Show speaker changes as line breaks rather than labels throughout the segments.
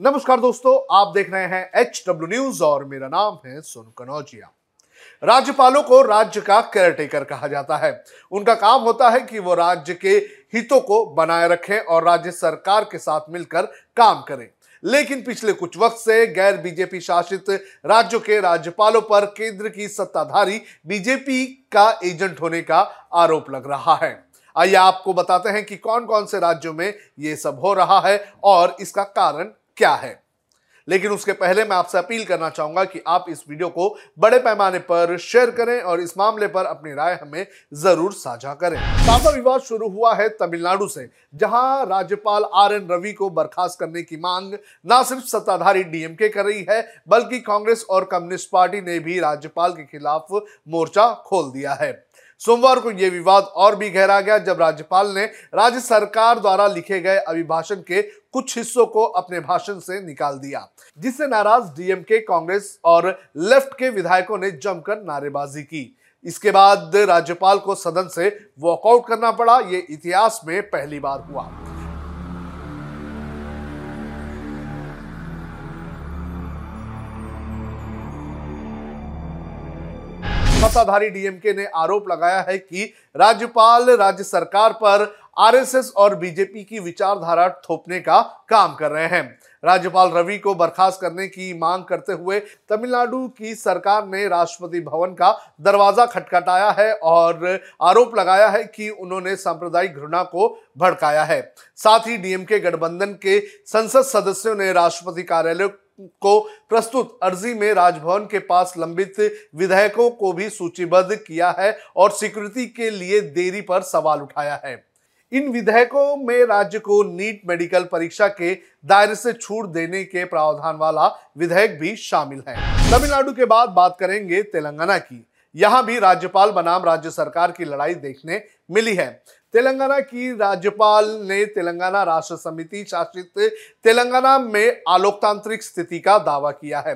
नमस्कार दोस्तों, आप देख रहे हैं एच डब्ल्यू न्यूज़ और मेरा नाम है सोनू कनौजिया। राज्यपालों को राज्य का केयरटेकर कहा जाता है। उनका काम होता है कि वो राज्य के हितों को बनाए रखें और राज्य सरकार के साथ मिलकर काम करें। लेकिन पिछले कुछ वक्त से गैर बीजेपी शासित राज्यों के राज्यपालों पर केंद्र की सत्ताधारी बीजेपी का एजेंट होने का आरोप लग रहा है। आइए आपको बताते हैं कि कौन कौन से राज्यों में ये सब हो रहा है और इसका कारण क्या है? लेकिन उसके पहले मैं आपसे अपील करना चाहूँगा कि आप इस वीडियो को बड़े पैमाने पर शेयर करें और इस मामले पर अपनी राय हमें ज़रूर साझा करें। ताज़ा विवाद शुरू हुआ है तमिलनाडु से, जहाँ राज्यपाल आर एन रवि को बर्खास्त करने की मांग न सिर्फ़ सत्ताधारी डीएमके कर रही है, बल्कि कांग्रेस और कम्युनिस्ट पार्टी ने भी राज्यपाल के खिलाफ मोर्चा खोल दिया है। सोमवार को यह विवाद और भी गहरा गया जब राज्यपाल ने राज्य सरकार द्वारा लिखे गए अभिभाषण के कुछ हिस्सों को अपने भाषण से निकाल दिया, जिससे नाराज़ डीएमके कांग्रेस और लेफ़्ट के विधायकों ने जमकर नारेबाजी की। इसके बाद राज्यपाल को सदन से वॉकआउट करना पड़ा, ये इतिहास में पहली बार हुआ। सत्ताधारी डीएमके ने आरोप लगाया है कि राज्यपाल, राज्य सरकार पर आरएसएस और बीजेपी की विचारधारा थोपने का काम कर रहे हैं। राज्यपाल रवि को बर्खास्त करने की मांग करते हुए तमिलनाडु की सरकार ने राष्ट्रपति भवन का दरवाज़ा खटखटाया है और आरोप लगाया है कि उन्होंने सांप्रदायिक घृणा को भड़काया है। साथ ही डीएमके गठबंधन के संसद सदस्यों ने राष्ट्रपति कार्यालय को प्रस्तुत अर्जी में राजभवन के पास लंबित विधेयकों को भी सूचीबद्ध किया है और स्वीकृति के लिए देरी पर सवाल उठाया है। इन विधेयकों में राज्य को नीट मेडिकल परीक्षा के दायरे से छूट देने के प्रावधान वाला विधेयक भी शामिल है। तमिलनाडु के बाद बात करेंगे तेलंगाना की। यहाँ भी राज्यपाल बनाम राज्य सरकार की लड़ाई देखने मिली है। तेलंगाना की राज्यपाल ने तेलंगाना राष्ट्र समिति शासित तेलंगाना में आलोकतांत्रिक स्थिति का दावा किया है।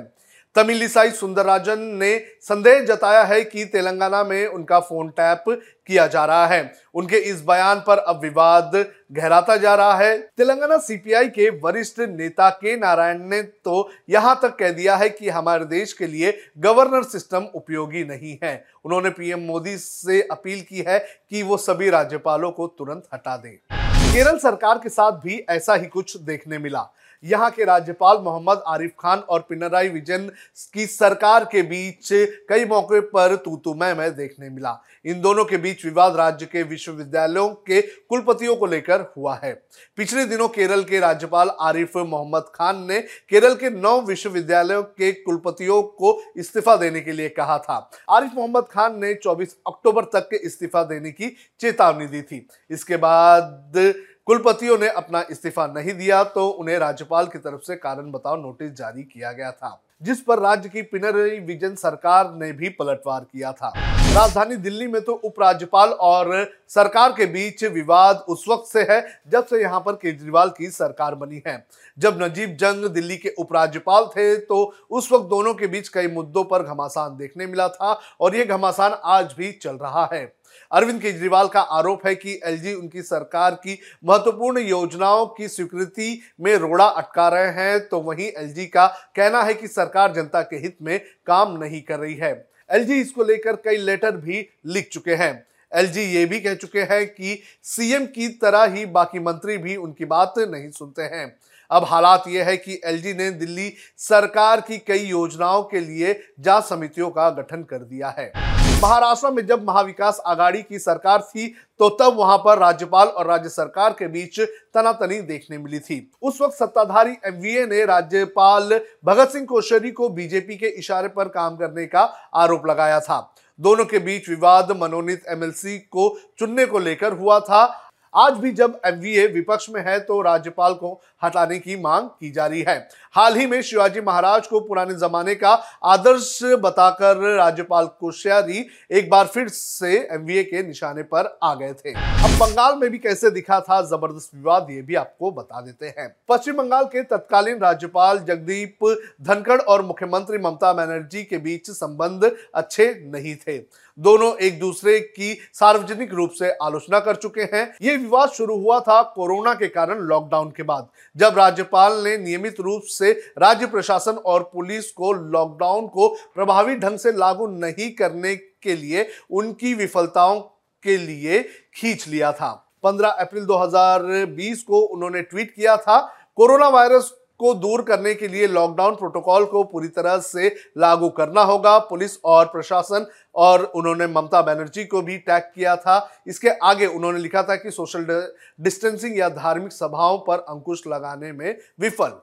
तमिलिसाई सुंदरराजन ने संदेह जताया है कि तेलंगाना में उनका फ़ोन टैप किया जा रहा है। उनके इस बयान पर अब विवाद गहराता जा रहा है। तेलंगाना सीपीआई के वरिष्ठ नेता के नारायण ने तो यहाँ तक कह दिया है कि हमारे देश के लिए गवर्नर सिस्टम उपयोगी नहीं है। उन्होंने पीएम मोदी से अपील की है कि वो सभी राज्यपालों को तुरंत हटा दें। केरल सरकार के साथ भी ऐसा ही कुछ देखने मिला। यहाँ के राज्यपाल मोहम्मद आरिफ खान और पिनराई विजयन की सरकार के बीच कई मौके पर तू तू मैं मैं देखने मिला। इन दोनों के बीच विवाद राज्य के विश्वविद्यालयों के कुलपतियों को लेकर हुआ है। पिछले दिनों केरल के राज्यपाल आरिफ मोहम्मद खान ने केरल के नौ विश्वविद्यालयों के कुलपतियों को इस्तीफा देने के लिए कहा था। आरिफ मोहम्मद खान ने 24 अक्टूबर तक के इस्तीफा देने की चेतावनी दी थी। इसके बाद कुलपतियों ने अपना इस्तीफा नहीं दिया तो उन्हें राज्यपाल की तरफ़ से कारण बताओ नोटिस जारी किया गया था, जिस पर राज्य की पिनरई विजन सरकार ने भी पलटवार किया था। राजधानी दिल्ली में तो उपराज्यपाल और सरकार के बीच विवाद उस वक्त से है, जब से यहाँ पर केजरीवाल की सरकार बनी है। जब नजीब जंग दिल्ली के उपराज्यपाल थे तो उस वक्त दोनों के बीच कई मुद्दों पर घमासान देखने मिला था और ये घमासान आज भी चल रहा है। अरविंद केजरीवाल का आरोप है कि एलजी उनकी सरकार की महत्वपूर्ण योजनाओं की स्वीकृति में रोड़ा अटका रहे हैं तो वहीं एलजी का कहना है कि सरकार जनता के हित में काम नहीं कर रही है। एलजी इसको लेकर कई लेटर भी लिख चुके हैं। एलजी ये भी कह चुके हैं कि सीएम की तरह ही बाकी मंत्री भी उनकी बात नहीं सुनते हैं। अब हालात यह है कि एलजी ने दिल्ली सरकार की कई योजनाओं के लिए जाँच समितियों का गठन कर दिया है। महाराष्ट्र में जब महाविकास आघाड़ी की सरकार थी तो तब वहाँ पर राज्यपाल और राज्य सरकार के बीच तनातनी देखने मिली थी। उस वक्त सत्ताधारी एमवीए ने राज्यपाल भगत सिंह कोश्यारी को बीजेपी के इशारे पर काम करने का आरोप लगाया था। दोनों के बीच विवाद मनोनीत एमएलसी को चुनने को लेकर हुआ था। आज भी जब एमवीए विपक्ष में है तो राज्यपाल को हटाने की मांग की जा रही है। हाल ही में शिवाजी महाराज को पुराने जमाने का आदर्श बताकर राज्यपाल कोश्यारी एक बार फिर से एमवीए के निशाने पर आ गए थे। अब बंगाल में भी कैसे दिखा था ज़बरदस्त विवाद, ये भी आपको बता देते हैं। पश्चिम बंगाल के तत्कालीन राज्यपाल जगदीप धनखड़ और मुख्यमंत्री ममता बनर्जी के बीच संबंध अच्छे नहीं थे। दोनों एक दूसरे की सार्वजनिक रूप से आलोचना कर चुके हैं। ये विवाद शुरू हुआ था कोरोना के कारण लॉकडाउन के बाद, जब राज्यपाल ने नियमित रूप से राज्य प्रशासन और पुलिस को लॉकडाउन को प्रभावी ढंग से लागू नहीं करने के लिए उनकी विफलताओं के लिए खींच लिया था। 15 अप्रैल 2020 को उन्होंने ट्वीट किया था, कोरोना वायरस को दूर करने के लिए लॉकडाउन प्रोटोकॉल को पूरी तरह से लागू करना होगा। पुलिस और प्रशासन और उन्होंने ममता बनर्जी को भी टैग किया था। इसके आगे उन्होंने लिखा था कि सोशल डिस्टेंसिंग या धार्मिक सभाओं पर अंकुश लगाने में विफल।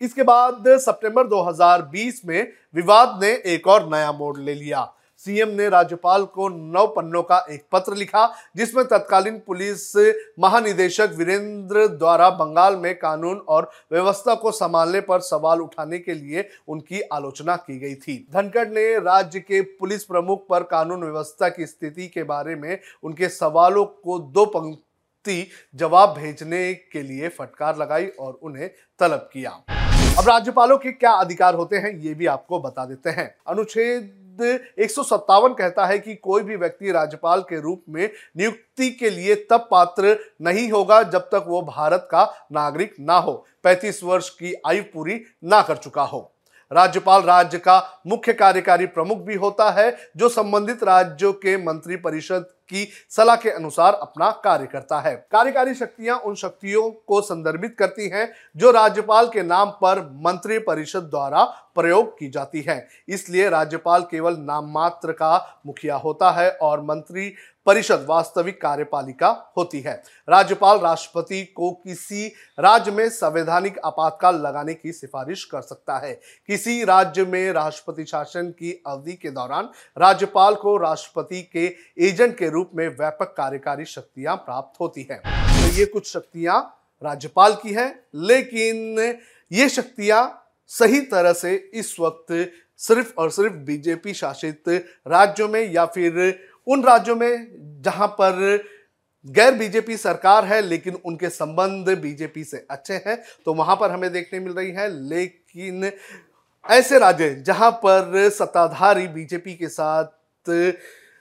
इसके बाद सितंबर 2020 में विवाद ने एक और नया मोड़ ले लिया। सीएम ने राज्यपाल को नौ पन्नों का एक पत्र लिखा, जिसमें तत्कालीन पुलिस महानिदेशक वीरेंद्र द्वारा बंगाल में कानून और व्यवस्था को संभालने पर सवाल उठाने के लिए उनकी आलोचना की गई थी। धनखड़ ने राज्य के पुलिस प्रमुख पर कानून व्यवस्था की स्थिति के बारे में उनके सवालों को दो पंक्ति जवाब भेजने के लिए फटकार लगाई और उन्हें तलब किया। अब राज्यपालों के क्या अधिकार होते हैं, ये भी आपको बता देते हैं। अनुच्छेद एक सौ सत्तावन कहता है कि कोई भी व्यक्ति राज्यपाल के रूप में नियुक्ति के लिए तब पात्र नहीं होगा जब तक वो भारत का नागरिक ना हो। 35 वर्ष की आयु पूरी ना कर चुका हो। राज्यपाल राज्य का मुख्य कार्यकारी प्रमुख भी होता है, जो संबंधित राज्यों के मंत्री परिषद की सलाह के अनुसार अपना कार्य करता है। कार्यकारी शक्तियाँ उन शक्तियों को संदर्भित करती हैं जो राज्यपाल के नाम पर मंत्री परिषद द्वारा प्रयोग की जाती है। इसलिए राज्यपाल केवल नाम मात्र का मुखिया होता है और मंत्री परिषद वास्तविक कार्यपालिका होती है। राज्यपाल राष्ट्रपति को किसी राज्य में संवैधानिक आपातकाल लगाने की सिफारिश कर सकता है। किसी राज्य में राष्ट्रपति शासन की अवधि के दौरान राज्यपाल को राष्ट्रपति के एजेंट के रूप में व्यापक कार्यकारी शक्तियाँ प्राप्त होती हैं। तो ये कुछ शक्तियाँ राज्यपाल की हैं, लेकिन ये शक्तियाँ सही तरह से इस वक्त सिर्फ़ और सिर्फ़ बीजेपी शासित राज्यों में या फिर उन राज्यों में जहाँ पर गैर बीजेपी सरकार है, लेकिन उनके संबंध बीजेपी से अच्छे हैं तो वहाँ पर हमें देखने मिल रही है। लेकिन ऐसे राज्य जहाँ पर सत्ताधारी बीजेपी के साथ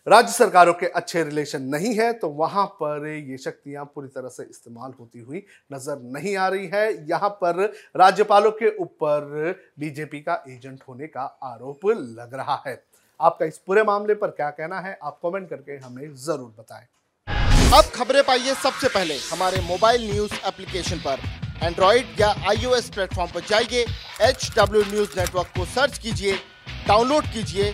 राज्य सरकारों के अच्छे रिलेशन नहीं है तो वहाँ पर ये शक्तियाँ पूरी तरह से इस्तेमाल होती हुई नज़र नहीं आ रही है। यहाँ पर राज्यपालों के ऊपर बीजेपी का एजेंट होने का आरोप लग रहा है। आपका इस पूरे मामले पर क्या कहना है, आप कमेंट करके हमें ज़रूर बताएँ।
अब खबरें पाइए सबसे पहले। हमारे मोबाइल न्यूज़ एप्लीकेशन पर। एंड्रॉइड या आईओएस प्लेटफॉर्म पर जाइए एच डब्ल्यू न्यूज़ नेटवर्क को सर्च कीजिए डाउनलोड कीजिए